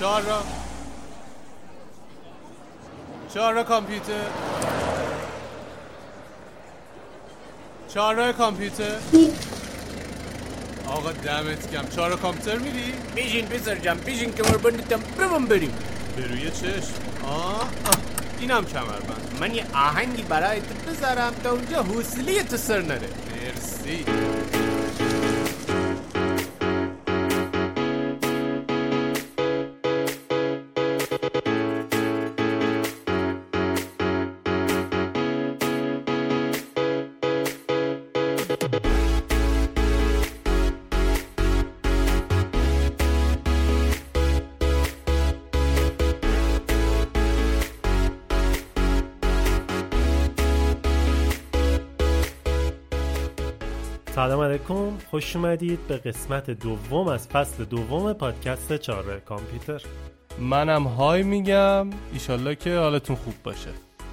چهار را. چهار را کامپیوتر. چهار را کامپیوتر. آقا دمت کم چهار را کامپیوتر میری؟ بیشین پسر جم بیشین کمر بندیتم برم بریم. به روی چشم. آه, آه. اینم کمربند. من یه آهنگی برای تو بذارم تا اونجا حوصله تو سر نره. مرسی. سلام علیکم. خوش اومدید به قسمت دوم از فصل دوم پادکست چهار کامپیوتر. منم های میگم. ایشالله که حالتون خوب باشه.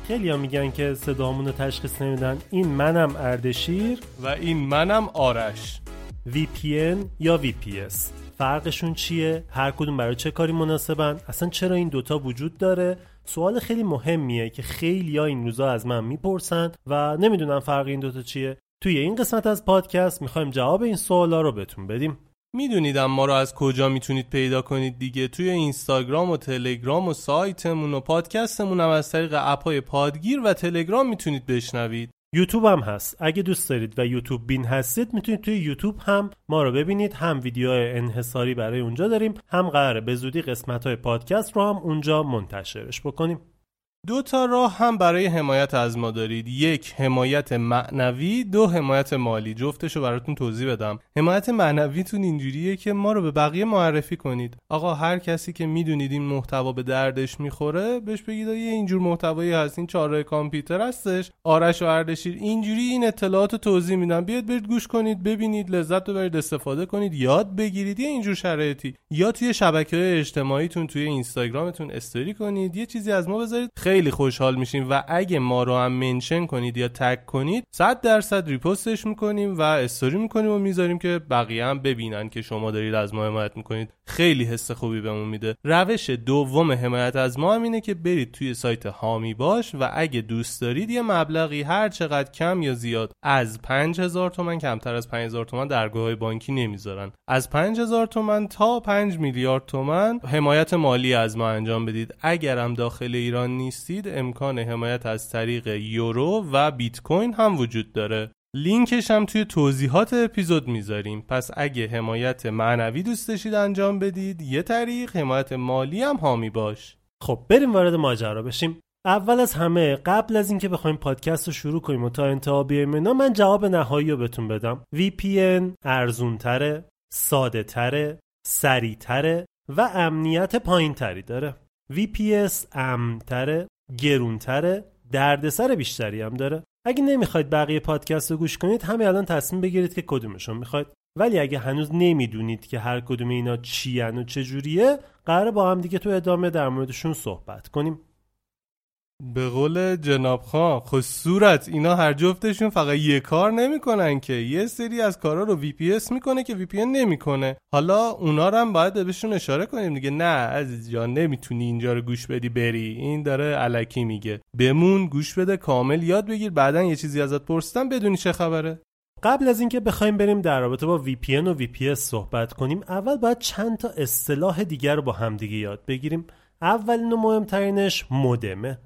خیلی میگن که صدامون رو تشخیص نمیدن. این منم اردشیر. و این منم آرش. VPN یا VPS فرقشون چیه؟ هر کدوم برای چه کاری مناسبن؟ اصلا چرا این دوتا وجود داره؟ سوال خیلی مهمیه که خیلی ها این روزا از من می‌پرسن و نمی‌دونم فرق این دوتا چیه. توی این قسمت از پادکست می‌خوایم جواب این سوالا رو بهتون بدیم. می‌دونید ما رو از کجا می‌تونید پیدا کنید دیگه؟ توی اینستاگرام و تلگرام و سایتمون و پادکستمون هم از طریق اپای پادگیر و تلگرام می‌تونید بشنوید. یوتیوب هم هست. اگه دوست دارید و یوتیوب بین هستید می‌تونید توی یوتیوب هم ما رو ببینید. هم ویدیو انحصاری برای اونجا داریم هم قراره به زودی قسمت های پادکست رو هم اونجا منتشرش بکنیم. دو تا راه هم برای حمایت از ما دارید. یک حمایت معنوی. دو حمایت مالی. جفتش رو براتون توضیح بدم. حمایت معنویتون اینجوریه که ما رو به بقیه معرفی کنید. آقا هر کسی که می‌دونید این محتوا به دردش می‌خوره بهش بگید یه اینجور محتوایی هست. این چهارراه کامپیوتر هستش. آرش و اردشیر اینجوری این اطلاعات رو توضیح میدن. بیاد برید گوش کنید ببینید لذت ببرید استفاده کنید یاد بگیرید. یه اینجور شرایطی. یا توی شبکه های اجتماعیتون توی اینستاگرامتون استوری کنید. یه چیزی از ما بذارید. خیلی خوشحال میشیم و اگه ما رو هم منشن کنید یا تگ کنید 100 درصد ریپوستش می‌کنیم و استوری می‌کنیم و می‌ذاریم که بقیه هم ببینن که شما دارید از ما حمایت می‌کنید. خیلی حس خوبی بهمون میده. روش دوم حمایت از ما هم اینه که برید توی سایت هامی باش و اگه دوست دارید یه مبلغی هر چقدر کم یا زیاد از 5000 تومن کمتر از 5000 تومن درگاه های بانکی نمی‌ذارن. از 5000 تومن تا 5 میلیارد تومن حمایت مالی از ما انجام بدید. اگرم داخل ایران نیستید امکان حمایت از طریق یورو و بیت کوین هم وجود داره. لینکش هم توی توضیحات اپیزود می‌ذاریم. پس اگه حمایت معنوی دوست داشتید انجام بدید یه طریق حمایت مالی هم حامی باش. خب بریم وارد ماجرا بشیم. اول از همه قبل از اینکه بخوایم پادکست رو شروع کنیم و تا انتها بیایم اینا من جواب نهایی رو بهتون بدم. VPN ارزونتره ساده تره سریعتره و امنیت پایین تری داره. VPS امنتره گرونتره دردسر بیشتری هم داره. اگه نمی‌خواید بقیه پادکست رو گوش کنید همین الان تصمیم بگیرید که کدومشون می‌خواید. ولی اگه هنوز نمی‌دونید که هر کدوم اینا چی و چجوریه قراره با هم دیگه تو ادامه در موردشون صحبت کنیم. به قول جناب خان خود صورت اینا هر جفتشون فقط یه کار نمی‌کنن که. یه سری از کارا رو VPS می‌کنه که VPN نمی‌کنه. حالا اونا رو هم باید بهشون اشاره کنیم دیگه. نه عزیز جان نمی‌تونی اینجا رو گوش بدی بری. این داره الکی میگه. بمون گوش بده کامل یاد بگیر. بعدا یه چیزی ازت پرسیدم بدونی چه خبره. قبل از اینکه بخوایم بریم در رابطه با VPN و VPS صحبت کنیم اول باید چند تا اصطلاح دیگر رو با همدیگه یاد بگیریم. اولین و مهمترینش مودمه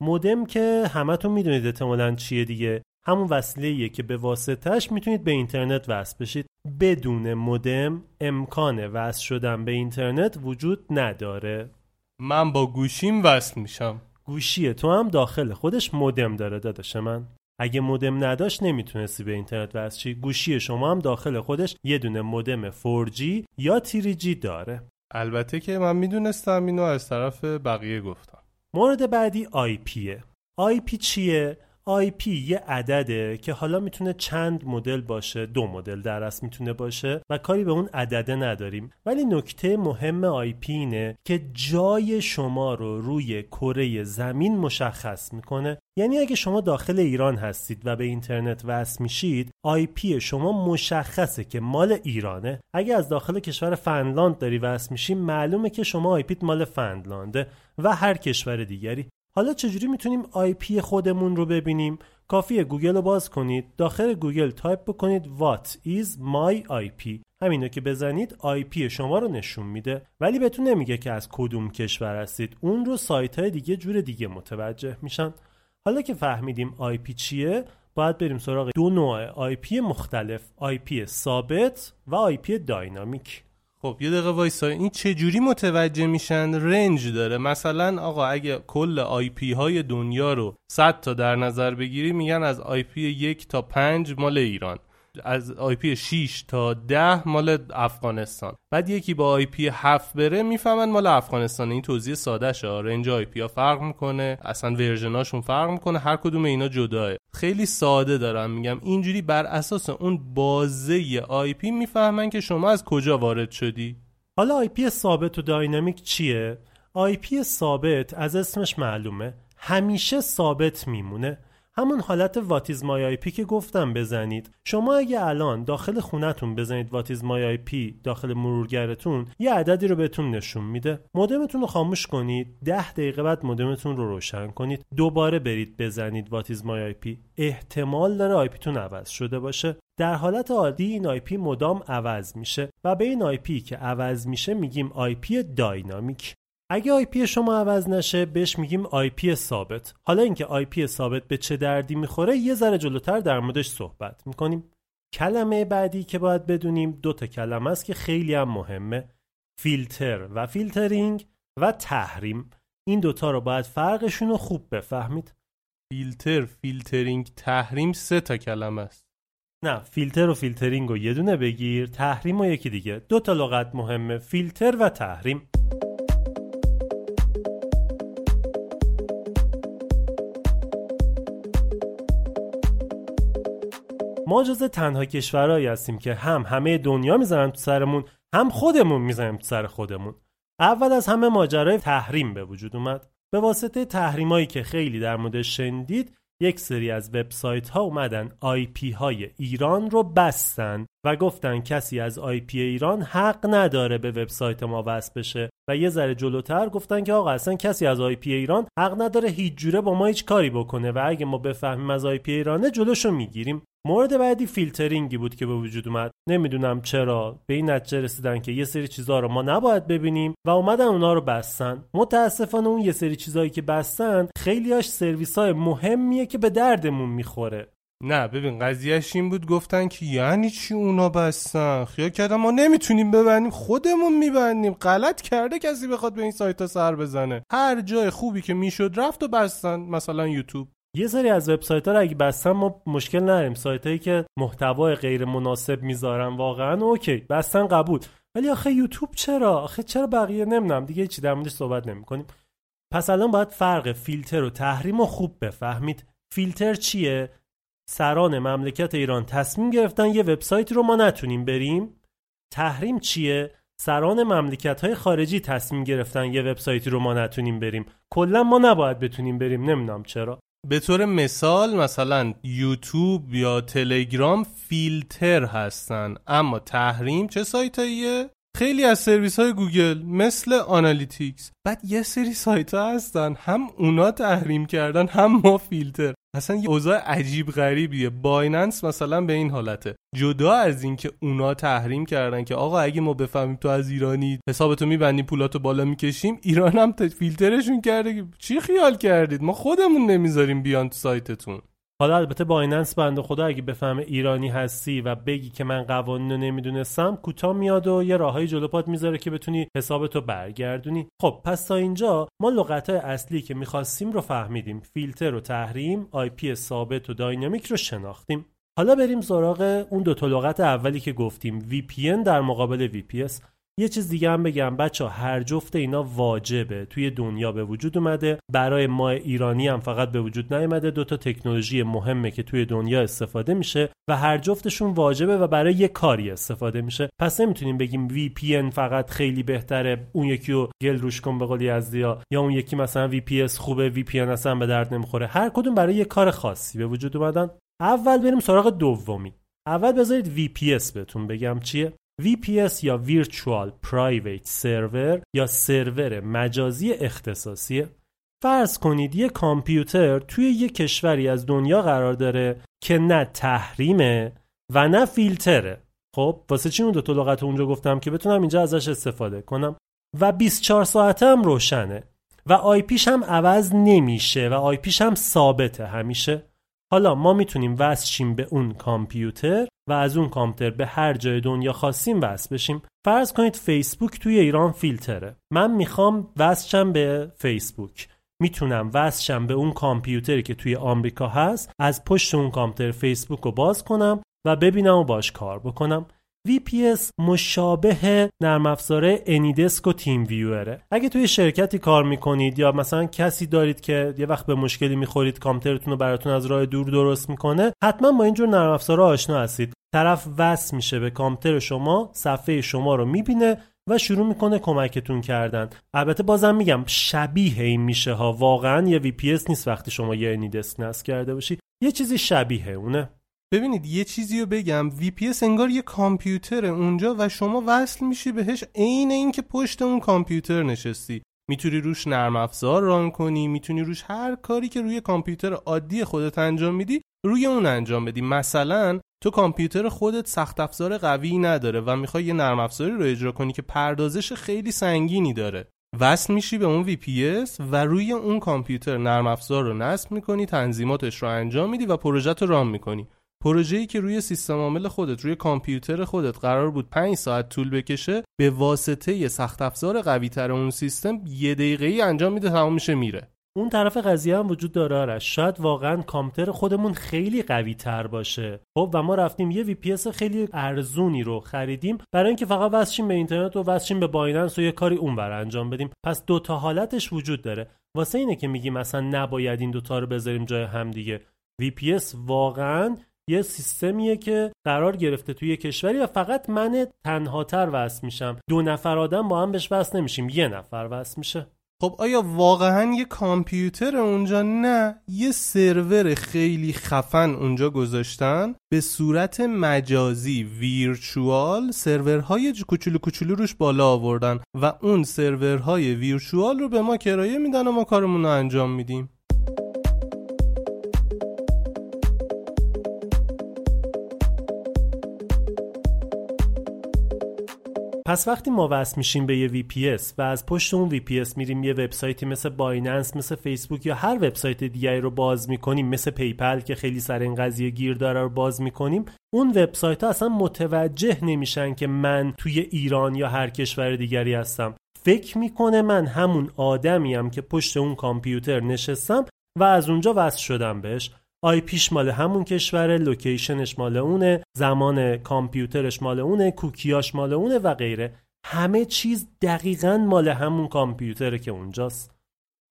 مودم که همتون می‌دونید احتمالا چیه دیگه. همون وسیله که به واسطش می‌تونید به اینترنت وصل بشید. بدون مودم امکان وصل شدن به اینترنت وجود نداره. من با گوشیم وصل میشم. گوشی تو هم داخل خودش مودم داره داداش من. اگه مودم نداشت نمی‌تونستی به اینترنت وصل شی. گوشی شما هم داخل خودش یه دونه مودم 4G یا 3G داره. البته که من می‌دونستم اینو از طرف بقیه گفتم. مورد بعدی IP آی پی چیه؟ IP یه عدده که حالا می‌تونه چند مدل باشه دو مدل در اصل می‌تونه باشه و کاری به اون عدده نداریم. ولی نکته مهم IP اینه که جای شما رو روی کره زمین مشخص می‌کنه. یعنی اگه شما داخل ایران هستید و به اینترنت وصل میشید IP شما مشخصه که مال ایرانه. اگه از داخل کشور فنلاند داری وصل میشی معلومه که شما IP مال فنلانده و هر کشور دیگری. حالا چجوری می‌تونیم IP خودمون رو ببینیم؟ کافیه گوگل رو باز کنید داخل گوگل تایپ بکنید what is my IP همینو که بزنید IP شما رو نشون میده ولی بهتون نمیگه که از کدوم کشور هستید. اون رو سایت های دیگه جور دیگه متوجه میشن. حالا که فهمیدیم IP چیه باید بریم سراغ دو نوع IP مختلف IP ثابت و IP dynamic. خب یه دقیقه وایسا. این چه جوری متوجه میشن؟ range داره. مثلا آقا اگه کل IP های دنیا رو 100 تا در نظر بگیری میگن از IP 1 تا 5 مال ایران. از IP 6 تا 10 مال افغانستان. بعد یکی با IP 7 بره می‌فهمن مال افغانستان این توضیح ساده شه range IP ها فرق می‌کنه. اصلا version اشون فرق می‌کنه. هر کدوم اینا جداست خیلی ساده دارم میگم. اینجوری بر اساس اون بازه IP می‌فهمن که شما از کجا وارد شدی. حالا IP ثابت و dynamic چیه؟ IP ثابت از اسمش معلومه. همیشه ثابت میمونه. همون حالت what is my IP که گفتم بزنید. شما اگه الان داخل خونتون بزنید what is my IP داخل مرورگرتون یه عددی رو بهتون نشون میده. مودمتون رو خاموش کنید. ده دقیقه بعد مودمتون رو روشن کنید. دوباره برید بزنید what is my IP. احتمال داره IP تون عوض شده باشه. در حالت عادی این IP مدام عوض میشه و به این IP که عوض میشه میگیم IP dynamic. اگه IP شما عوض نشه بهش میگیم IP ثابت. حالا اینکه IP ثابت به چه دردی می‌خوره یه ذره جلوتر در موردش صحبت می‌کنیم. کلمه بعدی که باید بدونیم دو تا کلمه است که خیلی هم مهمه. فیلتر و فیلترینگ و تحریم. این دوتا رو باید فرقشون رو خوب بفهمید. فیلتر فیلترینگ تحریم سه تا کلمه است. نه فیلتر و فیلترینگ رو یه دونه بگیر تحریمو یکی دیگه. دو تا لغت مهمه فیلتر و تحریم. ما جز تنها کشورهایی هستیم که هم همه دنیا می‌زنن تو سرمون هم خودمون می‌زنیم تو سر خودمون. اول از همه ماجرای تحریم به وجود اومد. به واسطه تحریمایی که خیلی در مورد شنیدید یک سری از وبسایت ها اومدن IP های ایران رو بستن و گفتن کسی از IP ایران حق نداره به وبسایت ما وصل بشه. و یه ذره جلوتر گفتن که آقا اصلا کسی از IP ایران حق نداره هیچ جوره با ما هیچ کاری بکنه و اگه ما بفهمیم از IP ایرانه جلوشو می‌گیریم. مورد بعدی فیلترینگی بود که به وجود اومد. نمی‌دونم چرا. به این نتیجه رسیدن که یه سری چیزها رو ما نباید ببینیم و اومدن اونا رو بستن. متاسفانه اون یه سری چیزهایی که بستن خیلیاش سرویس های مهمیه که به دردمون می‌خوره. نه ببین قضیهش این بود گفتن که یعنی چی اونا بستن؟ خیال کردم ما نمی‌تونیم ببندیم خودمون میبندیم. غلط کرده کسی بخواد به این سایت ها سر بزنه. هر جای خوبی که می‌شد رفت و بستن مثلا یوتیوب. یه سری از وبسایت ها رو اگه بستن ما مشکل نداریم. سایت هایی که محتوای غیر مناسب می‌ذارن واقعا اوکی بستن قبول. ولی آخه یوتیوب چرا؟ آخه چرا بقیه؟ نمی‌دونم. دیگه چی در موردش صحبت نمی‌کنیم. پس الان باید فرق فیلتر و تحریم رو خوب بفهمید. فیلتر چیه؟ سران مملکت ایران تصمیم گرفتن یه وبسایت رو ما نتونیم بریم. تحریم چیه؟ سران مملکت های خارجی تصمیم گرفتن یه وبسایتی رو ما نتونیم بریم. کلا ما نباید بتونیم بریم. نمی‌دونم چرا. به طور مثال مثلا یوتیوب یا تلگرام فیلتر هستن اما تحریم چه سایتاییه؟ خیلی از سرویس های گوگل مثل Analytics بعد یه سری سایت ها هستن هم اونا تحریم کردن هم ما فیلتر. اصلا یه اوضاع عجیب غریبیه. Binance مثلا به این حالته. جدا از اینکه اونا تحریم کردن که آقا اگه ما بفهمیم تو از ایرانی حسابتو میبندیم پولاتو بالا می‌کشیم ایران هم فیلترشون کرده چی خیال کردید؟ ما خودمون نمی‌ذاریم بیان تو سایتتون. حالا البته Binance بنده خدا اگه بفهمه ایرانی هستی و بگی که من قوانین رو نمی‌دونستم کوتاه میاد و یه راههای جلو پات می‌ذاره که بتونی حسابتو برگردونی. خب پس تا اینجا ما لغت اصلی که می‌خواستیم رو فهمیدیم. فیلتر و تحریم IP ثابت و dynamic رو شناختیم. حالا بریم سراغ اون دو تا لغت اولی که گفتیم. VPN در مقابل VPS یه چیز دیگه هم بگم بچه هر جفت اینا واجبه. توی دنیا به وجود اومده. برای ما ایرانی هم فقط به وجود نیومده. دو تا تکنولوژی مهمه که توی دنیا استفاده میشه و هر جفتشون واجبه و برای یه کاری استفاده میشه. پس نمی‌تونیم بگیم VPN فقط خیلی بهتره. اون یکی رو گل روش کن به قول یزدیا یا اون یکی مثلا VPS خوبه VPN اصلا به درد نمی‌خوره. هر کدوم برای یه کار خاصی به وجود اومدن. اول بریم سراغ دومی. اول بذارید VPS بهتون بگم چیه. VPS یا Virtual Private Server یا سرور مجازی اختصاصیه فرض کنید یه کامپیوتر توی یه کشوری از دنیا قرار داره که نه تحریمه و نه فیلتره. خب واسه چی اون دو تا لغت اونجا گفتم که بتونم اینجا ازش استفاده کنم؟ و 24 ساعته هم روشنه. و آی پیش هم عوض نمیشه و آی پیش هم ثابته همیشه. حالا ما می‌تونیم وصل شیم به اون کامپیوتر و از اون کامپیوتر به هر جای دنیا خواستیم وصل بشیم. فرض کنید فیسبوک توی ایران فیلتره. من می‌خوام وصل به فیسبوک. می‌تونم وصل به اون کامپیوتری که توی آمریکا هست از پشت اون کامپیوتر فیسبوک رو باز کنم و ببینم و باش کار بکنم. VPS مشابه نرم افزار انیدسک و تیم ویوره اگه توی شرکتی کار می‌کنید یا مثلا کسی دارید که یه وقت به مشکلی می‌خورید کامپیوترتون رو براتون از راه دور درست می‌کنه حتما با اینجور نرم افزارها آشنا هستید. طرف وصل میشه به کامپیوتر شما صفحه شما رو می‌بینه و شروع می‌کنه کمکتون کردن. البته بازم میگم شبیه این میشه ها. واقعا یه VPS نیست وقتی شما یه انیدسک نصب کرده باشی. یه چیزی شبیه اونه؟ ببینید یه چیزی رو بگم. VPS انگار یه کامپیوتر اونجا و شما وصل میشی بهش عین اینکه پشت اون کامپیوتر نشستی. می‌تونی روش نرم افزار ران کنی می‌تونی روش هر کاری که روی کامپیوتر عادی خودت انجام میدی روی اون انجام بدی. مثلا تو کامپیوتر خودت سخت افزار قوی نداره و می‌خوای یه نرم افزاری رو اجرا کنی که پردازش خیلی سنگینی داره. وصل میشی به اون VPS و روی اون کامپیوتر نرم افزار رو نصب می‌کنی تنظیماتش رو انجام میدی و پروژه رو run می‌کنی. پروژه‌ای که روی سیستم عامل خودت روی کامپیوتر خودت قرار بود 5 ساعت طول بکشه به واسطه سخت افزار قوی تر اون سیستم یه دقیقه ای انجام میده تمام میشه میره. اون طرف قضیه هم وجود داره آرش شاید واقعا کامپیوتر خودمون خیلی قوی تر باشه. خب و ما رفتیم یه VPS خیلی ارزونی رو خریدیم. برای اینکه فقط وصلیم به اینترنت و وصلیم به Binance و یه کاری اونور انجام بدیم. پس دو تا حالتش وجود داره. واسه اینه که میگیم مثلا نباید این دوتا رو بذاریم جای هم دیگه. VPS واقعا یه سیستمیه که قرار گرفته توی کشوری و فقط من تنهاتر وصل میشم. دو نفر آدم با هم بهش وصل نمیشیم. یه نفر وصل میشه. خب آیا واقعا یه کامپیوتر اونجا نه یه سرور خیلی خفن اونجا گذاشتن؟ به صورت مجازی ویرچوال سرورهای کوچولو کوچولو روش بالا آوردن و اون سرورهای ویرچوال رو به ما کرایه میدن و ما کارمون رو انجام میدیم. پس وقتی ما وصل میشیم به یه VPS و از پشت اون VPS میریم یه وبسایتی مثل Binance مثل فیسبوک یا هر وبسایت دیگری رو باز می‌کنیم مثل PayPal که خیلی سر این قضیه گیر داره رو باز می‌کنیم اون وبسایت ها اصلا متوجه نمیشن که من توی ایران یا هر کشور دیگری هستم. فکر می‌کنه من همون آدمیم که پشت اون کامپیوتر نشستم و از اونجا وصل شدم بهش. IP ش مال همون کشوره location ش مال اونه زمان کامپیوترش مال اونه کوکیاش مال اونه و غیره. همه چیز دقیقا مال همون کامپیوتره که اونجاست.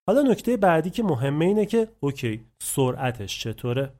حالا نکته بعدی که مهمه اینه که اوکی سرعتش چطوره؟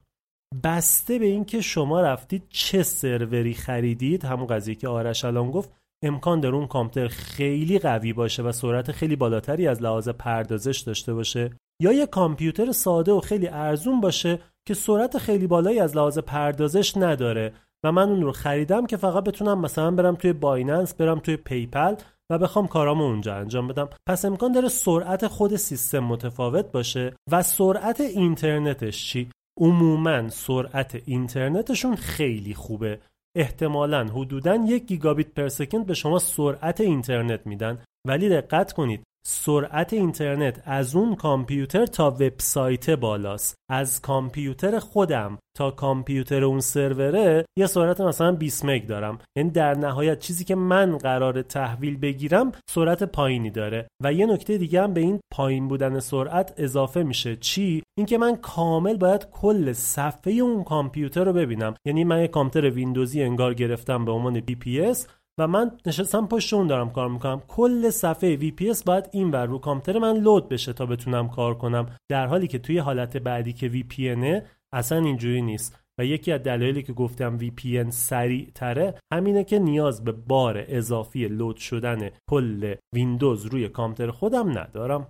بسته به اینکه شما رفتید چه سروری خریدید همون قضیه که آرش الان گفت امکان داره اون کامپیوتر خیلی قوی باشه و سرعت خیلی بالاتری از لحاظ پردازش داشته باشه. یا یه کامپیوتر ساده و خیلی ارزون باشه که سرعت خیلی بالایی از لحاظ پردازش نداره و من اون رو خریدم که فقط بتونم مثلا برم توی Binance برم توی PayPal و بخوام کارامو اونجا انجام بدم. پس امکان داره سرعت خود سیستم متفاوت باشه و سرعت اینترنتش چی؟ عموما سرعت اینترنتشون خیلی خوبه. احتمالا حدودا یک gigabit per second به شما سرعت اینترنت میدن. ولی دقت کنید سرعت اینترنت از اون کامپیوتر تا وبسایت بالاست. از کامپیوتر خودم تا کامپیوتر اون سروره یه سرعت مثلا 20 مگ دارم. یعنی در نهایت چیزی که من قراره تحویل بگیرم سرعت پایینی داره. و یه نکته دیگه هم به این پایین بودن سرعت اضافه میشه. چی؟ اینکه من کامل باید کل صفحه اون کامپیوتر رو ببینم. یعنی من یه کامپیوتر ویندوزی انگار گرفتم به عنوان BPS و من نشستم پشت اون دارم کار می‌کنم. کل صفحه VPS باید این ور رو کامپیوتر من لود بشه تا بتونم کار کنم. در حالی که توی حالت بعدی که VPN اصلا اینجوری نیست. و یکی از دلایلی که گفتم VPN سریع تره همینه که نیاز به بار اضافی لود شدن کل ویندوز روی کامپیوتر خودم ندارم.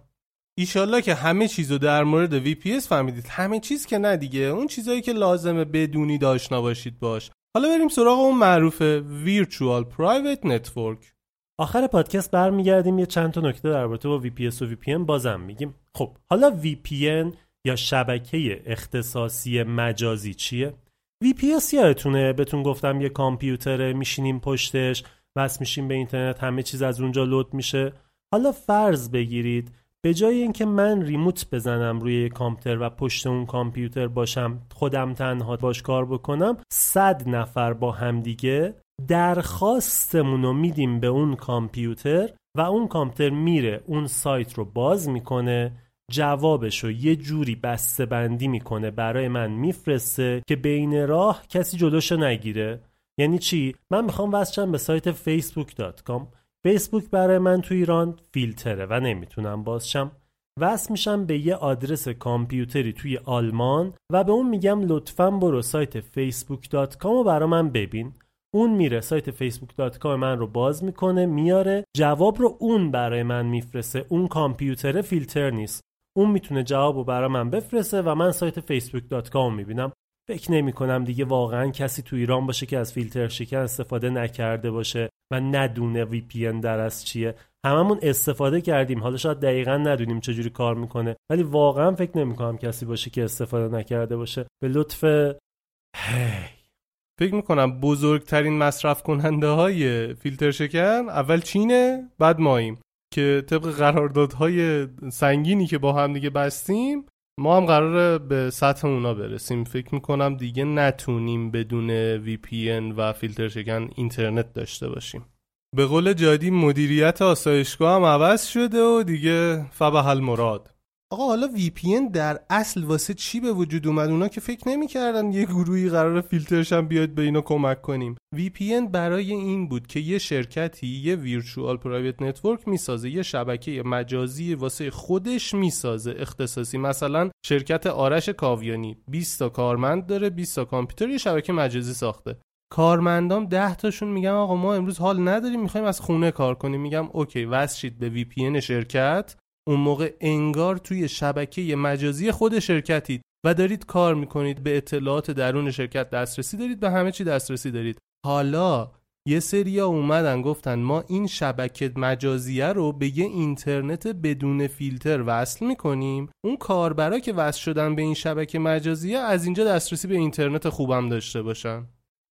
ایشالله که همه چیزو در مورد VPS فهمیدید. همه چیز که نه دیگه. اون چیزایی که لازمه بدونی داشنا باشید باش. حالا بریم سراغ اون معروف Virtual Private Network آخر پادکست برمیگردیم یه چند تا نکته در رابطه با VPS و VPN بازم میگیم. خب حالا VPN یا شبکه اختصاصی مجازی چیه؟ VPS یادتونه بهتون گفتم یه کامپیوتر میشینیم پشتش وصل میشیم به اینترنت همه چیز از اونجا لود میشه. حالا فرض بگیرید به جای اینکه من ریموت بزنم روی کامپیوتر و پشت اون کامپیوتر باشم خودم تنها باش کار بکنم صد نفر با همدیگه درخواستمون رو میدیم به اون کامپیوتر و اون کامپیوتر میره اون سایت رو باز می‌کنه جوابش رو یه جوری بسته بندی می‌کنه برای من میفرسته که بین راه کسی جلوشو نگیره. یعنی چی؟ من می‌خوام وصلشم به سایت facebook.com فیسبوک برای من تو ایران فیلتره و نمی‌تونم بازشم. وصل میشم به یه آدرس کامپیوتری توی آلمان و به اون میگم لطفا برو سایت facebook.com رو برا من ببین. اون میره سایت facebook.com من رو باز می‌کنه میاره. جواب رو اون برای من میفرسته. اون کامپیوتر فیلتر نیست. اون می‌تونه جواب رو برای من بفرسته و من سایت facebook.com می‌بینم. فکر نمی کنم دیگه واقعا کسی تو ایران باشه که از فیلتر شکن استفاده نکرده باشه و ندونه VPN در از چیه. هممون استفاده کردیم. حالا شاید دقیقا ندونیم چجوری کار می‌کنه. ولی واقعا فکر نمی کنم کسی باشه که استفاده نکرده باشه. به لطف هی. فکر می‌کنم بزرگترین مصرف کننده های فیلتر شکن اول چینه بعد ماییم که طبق قراردادهای سنگینی که با هم دیگه بستیم ما هم قراره به سطح اونا برسیم. فکر می‌کنم دیگه نتونیم بدون VPN و فیلتر شکن اینترنت داشته باشیم. به قول جادی مدیریت آسایشگاه هم عوض شده و دیگه فبهاالمراد. آقا حالا VPN در اصل واسه چی به وجود اومد؟ اونا که فکر نمی‌کردن یه گروهی قراره فیلتر شن بیایم به اینا کمک کنیم. VPN برای این بود که یه شرکتی یه virtual private network می‌سازه یه شبکه مجازی واسه خودش می‌سازه اختصاصی. مثلا شرکت آرش کاویانی 20 تا کارمند داره 20 تا کامپیوتر یه شبکه مجازی ساخته. کارمندام 10 تاشون میگم آقا ما امروز حال نداریم می‌خوایم از خونه کار کنیم. میگم اوکی وصل به VPN شرکت. اون موقع انگار توی شبکه مجازی خود شرکتید و دارید کار می‌کنید به اطلاعات درون شرکت دسترسی دارید به همه چی دسترسی دارید. حالا یه سریا اومدن گفتن ما این شبکه مجازیه رو به یه اینترنت بدون فیلتر وصل می‌کنیم. اون کاربرا که وصل شدن به این شبکه مجازیه از اینجا دسترسی به اینترنت خوبم داشته باشن.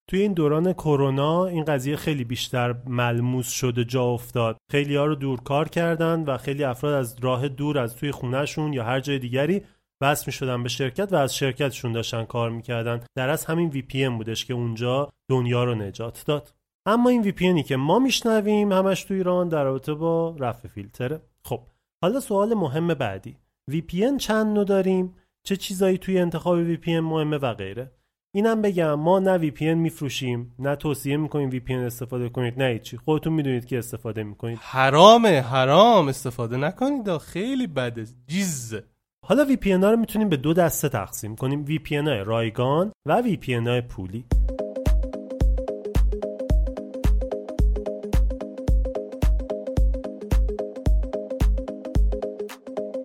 توی این دوران کرونا این قضیه خیلی بیشتر ملموس شده جا افتاد. خیلی ها رو دور کار کردن و خیلی افراد از راه دور از توی خونهشون یا هر جای دیگری وصل می شدن به شرکت و از شرکتشون داشتن کار می‌کردن. در از همین وی پی بودش که اونجا دنیا رو نجات داد. اما این وی که ما میشنویم همش تو ایران در رابطه با رفع فیلتره. خب حالا سوال مهم بعدی. VPN چند نوع داریم؟ چه چیزایی توی انتخاب VPN مهمه و غیره؟ اینم بگم ما نه VPN میفروشیم نه توصیه می‌کنیم VPN استفاده کنید نه هیچی. خودتون می‌دونید که استفاده می‌کنید. حرامه حرام. استفاده نکنید خیلی بده. جیز. حالا VPN رو می‌تونیم به دو دسته تقسیم کنیم. VPN رایگان و VPN پولی.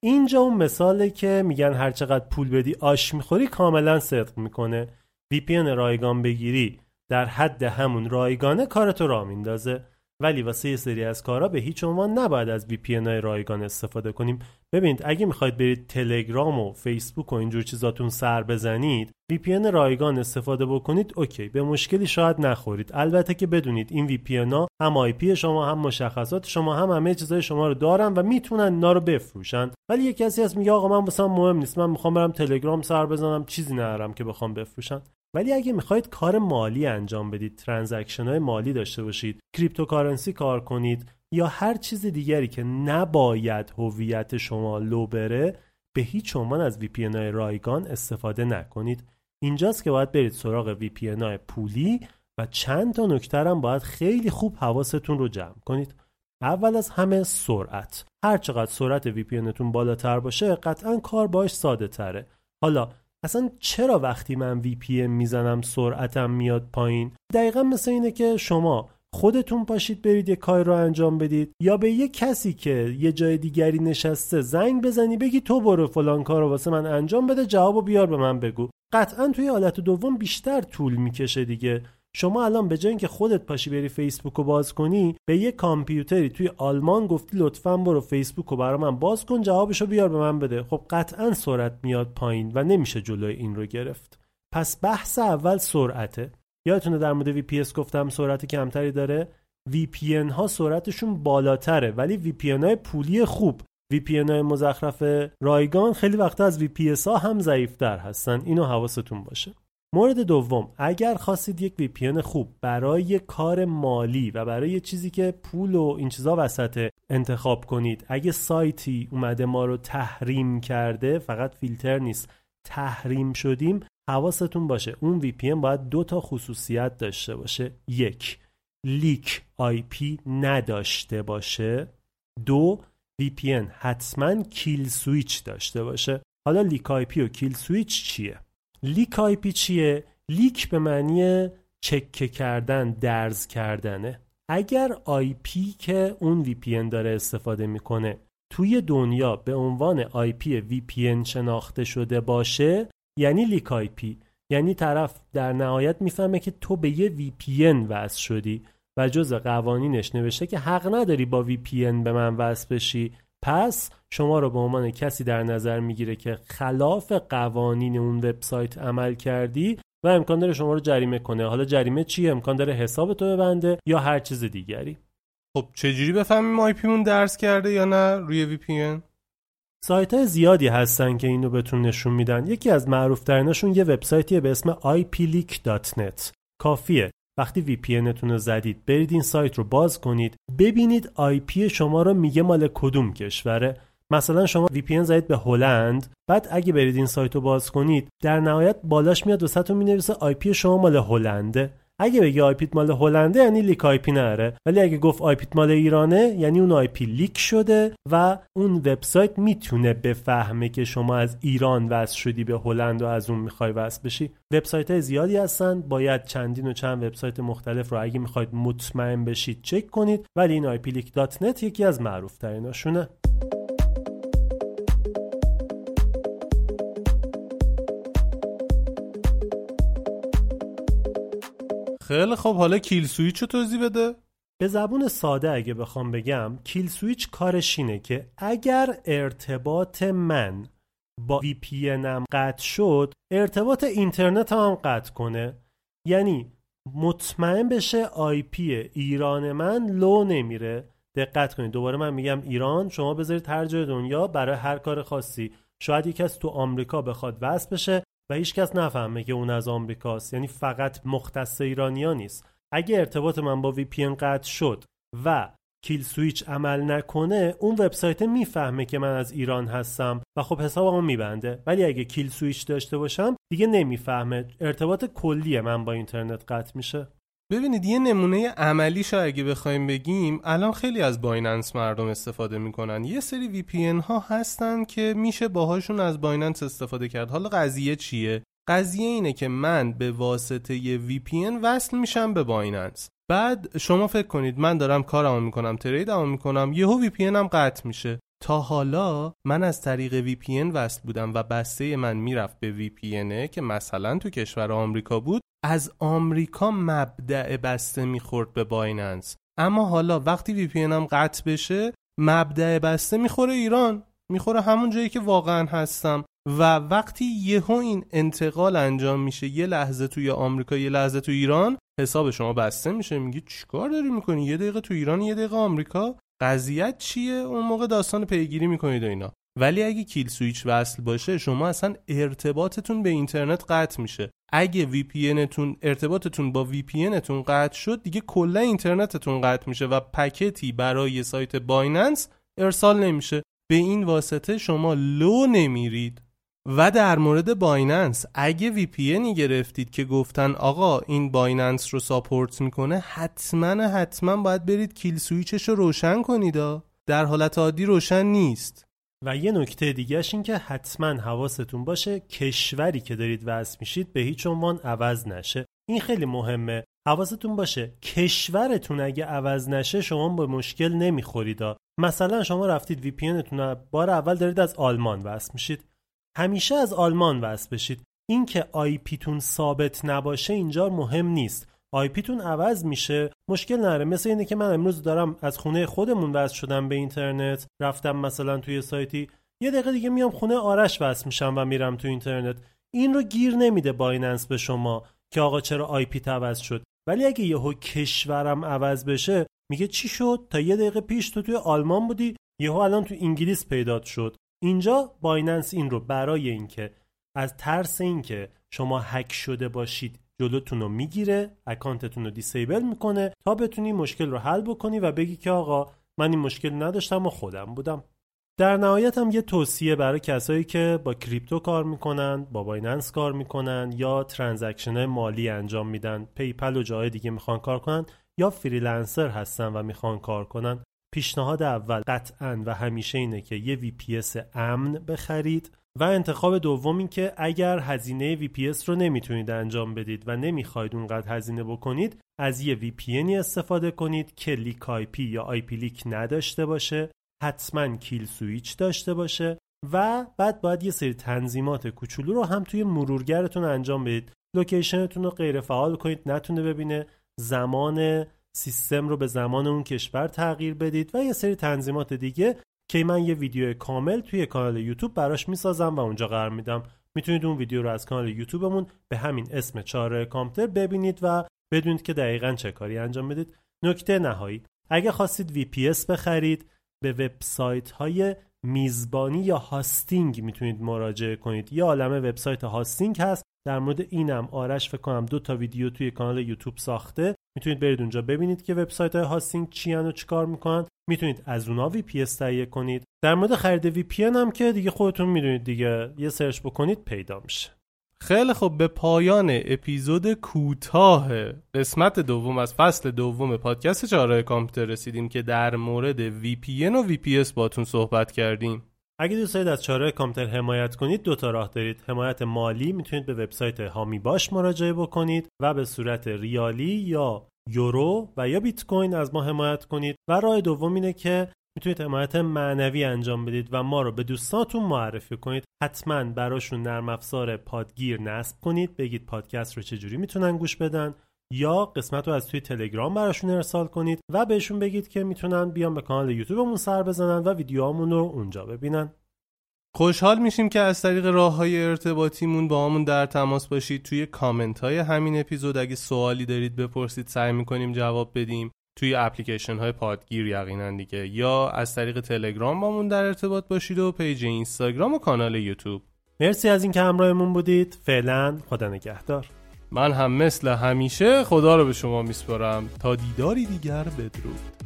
اینجا اون مثاله که میگن هر چقدر پول بدی آش می‌خوری کاملا صدق می‌کنه. VPN رایگان بگیری در حد همون رایگانه کارتو را میندازه. ولی واسه یه سری از کارا به هیچ عنوان نباید از VPN های رایگان استفاده کنیم. ببینید اگه می‌خواید برید تلگرام و فیسبوک و اینجور چیزاتون سر بزنید VPN رایگان استفاده بکنید اوکی به مشکلی شاید نخورید. البته که بدونید این VPN ها هم IP شما هم مشخصات شما هم همه چیزای شما رو دارن و می‌تونن اینا رو بفروشن. ولی یه کسی از میگه آقا من واسم مهم نیست من می‌خوام برم تلگرام سر بزنم چیزی ندارم که بخوام بفروشن ولی اگه می‌خواید کار مالی انجام بدید transaction های مالی داشته باشید cryptocurrency کار کنید یا هر چیز دیگری که نباید هویت شما لو بره به هیچ عنوان از VPN های رایگان استفاده نکنید. اینجاست که باید برید سراغ VPN های پولی و چند تا نکته هم باید خیلی خوب حواستون رو جمع کنید. اول از همه سرعت. هر چقدر سرعت VPN بالاتر باشه قطعا کار باش ساده تره. حالا اصلا چرا وقتی من وی پی می‌زنم سرعتم میاد پایین؟ دقیقا مثل اینه که شما خودتون پاشید برید یه کار رو انجام بدید یا به یه کسی که یه جای دیگری نشسته زنگ بزنی بگی تو برو فلان کار رو واسه من انجام بده جوابو بیار به من بگو. قطعا توی حالت دوم بیشتر طول می‌کشه دیگه. شما الان به جای اینکه خودت پاشی بری فیسبوک رو باز کنی به یه کامپیوتری توی آلمان گفتی لطفا برو فیسبوک رو برای من باز کن جوابشو بیار به من بده. خب قطعا سرعت میاد پایین و نمیشه جلوی این رو گرفت. پس بحث اول سرعته. یادتونه در مورد VPS گفتم سرعت کمتری داره؟ VPN ها سرعتشون بالاتره ولی VPN های پولی خوب. VPN های مزخرف رایگان خیلی وقت از VPS ها هم ضعیفتر هستن. اینو حواستون باشه. مورد دوم اگر خواستید یک VPN خوب برای کار مالی و برای چیزی که پول و این چیزا وسط انتخاب کنید اگه سایتی اومده ما رو تحریم کرده فقط فیلتر نیست تحریم شدیم حواستون باشه اون VPN باید دو تا خصوصیت داشته باشه. یک leak IP نداشته باشه. دو VPN حتما kill switch داشته باشه. حالا leak IP و kill switch چیه؟ leak IP چیه؟ leak به معنی چکه کردن درز کردنه. اگر IP که اون VPN داره استفاده می‌کنه توی دنیا به عنوان IP VPN شناخته شده باشه یعنی لیک پی. یعنی طرف در نهایت می‌فهمه که تو به یه VPN وصل شدی و جز قوانینش نوشته که حق نداری با VPN به من وصل بشی. پس شما رو به عنوان کسی در نظر می‌گیره که خلاف قوانین اون وبسایت عمل کردی و امکان داره شما رو جریمه کنه. حالا جریمه چیه؟ امکان داره حساب تو ببنده یا هر چیز دیگری؟ خب چجوری بفهمیم IP مون درز کرده یا نه روی VPN سایت های زیادی هستن که اینو بهتون نشون میدن. یکی از معروف تریناشون یه وبسایتیه به اسم ipleak.net کافیه. وقتی VPN رو زدید برید این سایت رو باز کنید ببینید IP شما رو میگه مال کدوم کشوره. مثلا شما VPN زدید به هلند بعد اگه برید این سایت رو باز کنید در نهایت بالاش میاد وسطتون می‌نویسه IP شما مال هلنده. اگه بگی IP ت مال هلنده یعنی leak IP نداره. ولی اگه گفت IP ت مال ایرانه یعنی اون IP leak شده و اون وبسایت می‌تونه بفهمه که شما از ایران وصل شدی به هلند و از اون می‌خوای وصل بشی. وبسایت های زیادی هستن باید چندین و چند وبسایت مختلف رو اگه می‌خواید مطمئن بشید چک کنید ولی این IP leak dot net یکی از معروف تریناشونه خیلی خب حالا kill switch رو توضیح بده. به زبون ساده اگه بخوام بگم kill switch کارش اینه که اگر ارتباط من با VPN قطع شد ارتباط اینترنت هم قطع کنه. یعنی مطمئن بشه IP ایران من لو نمیره. دقت کنید دوباره من میگم ایران شما بذارید هر جای دنیا برای هر کار خاصی. شاید یکی از تو آمریکا بخواد وصل بشه. و هیچکس نفهمه که اون از آمریکاست. یعنی فقط مختص ایرانیا نیست. اگه ارتباط من با VPN قطع شد و kill switch عمل نکنه اون وبسایت می‌فهمه که من از ایران هستم و خب حسابمو میبنده. ولی اگه kill switch داشته باشم دیگه نمی‌فهمه. ارتباط کلی من با اینترنت قطع میشه. ببینید یه نمونه عملیش اگه بخوایم بگیم الان خیلی از Binance مردم استفاده می‌کنن. یه سری VPN ها هستن که میشه باهاشون از Binance استفاده کرد. حالا قضیه چیه؟ قضیه اینه که من به واسطه VPN وصل میشم به Binance. بعد شما فکر کنید من دارم کارمو می‌کنم trade مو می‌کنم یهو VPN م قطع میشه. تا حالا من از طریق VPN وصل بودم و بسته من می‌رفت به VPN که مثلا تو کشور آمریکا بود. از آمریکا مبدأ بسته می‌خورد به Binance. اما حالا وقتی VPN م قطع بشه مبدأ بسته می‌خوره ایران. می‌خوره همون جایی که واقعا هستم. و وقتی یهو این انتقال انجام میشه یه لحظه توی آمریکا یه لحظه تو ایران حساب شما بسته میشه. میگی چیکار داری می‌کنی؟ یه دقیقه تو ایران یه دقیقه آمریکا. قضیت چیه؟ اون موقع داستان پیگیری می‌کنید و اینا. ولی اگه kill switch وصل باشه شما اصلا ارتباطتون به اینترنت قطع میشه. اگه VPN تون ارتباطتون با VPN تون قطع شد دیگه کلا اینترنتتون قطع میشه و packet ی برای سایت Binance ارسال نمیشه. به این واسطه شما لو نمیرید. و در مورد Binance اگه VPN ی گرفتید که گفتن آقا این Binance رو support می‌کنه حتما حتما باید برید kill switch ش رو روشن کنید. در حالت عادی روشن نیست. و یه نکته دیگهش این که حتما حواستون باشه کشوری که دارید وصل میشید به هیچ عنوان عوض نشه. این خیلی مهمه. حواستون باشه کشورتون اگه عوض نشه شما به مشکل نمی‌خورید مثلا شما رفتید VPN بار اول دارید از آلمان وصل میشید. همیشه از آلمان وصل بشید. اینکه IP تون ثابت نباشه اینجا مهم نیست. IP تون عوض میشه. مشکل نداره مثل اینه که من امروز دارم از خونه خودمون وصل شدم به اینترنت. رفتم مثلا توی سایتی. یه دقیقه دیگه میام خونه آرش وصل میشم و میرم تو اینترنت. این رو گیر نمیده Binance به شما که آقا چرا IP عوض شد. ولی اگه یهو کشورم عوض بشه میگه چی شد؟ تا یه دقیقه پیش تو توی آلمان بودی یهو الان تو انگلیس پیدا شد. اینجا Binance این رو برای اینکه از ترس اینکه شما هک شده باشید جلوتون رو می‌گیره اکانتتون رو disable می‌کنه تا بتونی مشکل رو حل بکنی و بگی که آقا من این مشکل نداشتم و خودم بودم. در نهایت هم یه توصیه برای کسایی که با crypto کار می‌کنن با Binance کار می‌کنن یا transaction مالی انجام میدن PayPal و جای دیگه می‌خوان کار کنن یا freelancer هستن و می‌خوان کار کنن پیشنهاد اول قطعا و همیشه اینه که یه VPS امن بخرید. و انتخاب دوم این که اگر هزینه VPS رو نمی‌تونید انجام بدید و نمی‌خواید اونقدر هزینه بکنید از یه VPN ی استفاده کنید که leak IP یا IP leak نداشته باشه حتما kill switch داشته باشه و بعد باید یه سری تنظیمات کوچولو رو هم توی مرورگرتون انجام بدید. location تون رو غیر فعال کنید نتونه ببینه زمان سیستم رو به زمان اون کشور تغییر بدید و یه سری تنظیمات دیگه که من یه ویدیو کامل توی کانال یوتیوب براش می‌سازم و اونجا قرار میدم. می‌تونید اون ویدیو رو از کانال یوتیوبمون به همین اسم چاره کامپیوتر ببینید و بدونید که دقیقا چه کاری انجام بدید نکته نهایی اگه خواستید VPS بخرید به وبسایت های میزبانی یا hosting می‌تونید مراجعه کنید. یه عالمه وبسایت hosting هست در مورد اینم آرش فکر کنم دو تا ویدیو توی کانال یوتیوب ساخته. می‌تونید برید اونجا ببینید که وبسایت های hosting چی و چیکار می‌کنن. می‌تونید از اونها VPS تهیه کنید. در مورد خرید VPN هم که دیگه خودتون می‌دونید دیگه یه search بکنید پیدا میشه. خیلی خوب. به پایان اپیزود کوتاه قسمت دوم از فصل دوم پادکست چهارراه کامپیوتر رسیدیم که در مورد VPN و VPS باتون صحبت کردیم. اگه دوست دارید از چاره کامپیوتر حمایت کنید دو تا راه دارید. حمایت مالی می‌تونید به وبسایت هامی باش مراجعه بکنید و به صورت ریالی یا یورو و یا بیت کوین از ما حمایت کنید. و راه دوم اینه که می‌تونید حمایت معنوی انجام بدید و ما رو به دوستاتون معرفی کنید. حتما براشون نرم افزار پادگیر نصب کنید. بگید پادکست رو چجوری می‌تونن گوش بدن. یا قسمت رو از توی تلگرام براشون ارسال کنید و بهشون بگید که می‌تونن بیان به کانال یوتیوبمون سر بزنن و ویدیوهامون رو اونجا ببینن. خوشحال میشیم که از طریق راه های ارتباطیمون باهامون در تماس باشید. توی کامنت های همین اپیزود اگه سوالی دارید بپرسید سعی می‌کنیم جواب بدیم. توی اپلیکیشن های پادگیر یقینا دیگه. یا از طریق تلگرام با من در ارتباط باشید و page اینستاگرام و کانال یوتیوب. مرسی از اینکه همراهمون بودید. فعلا خدا نگهدار. من هم مثل همیشه خدا رو به شما میسپارم. تا دیداری دیگر بدرود.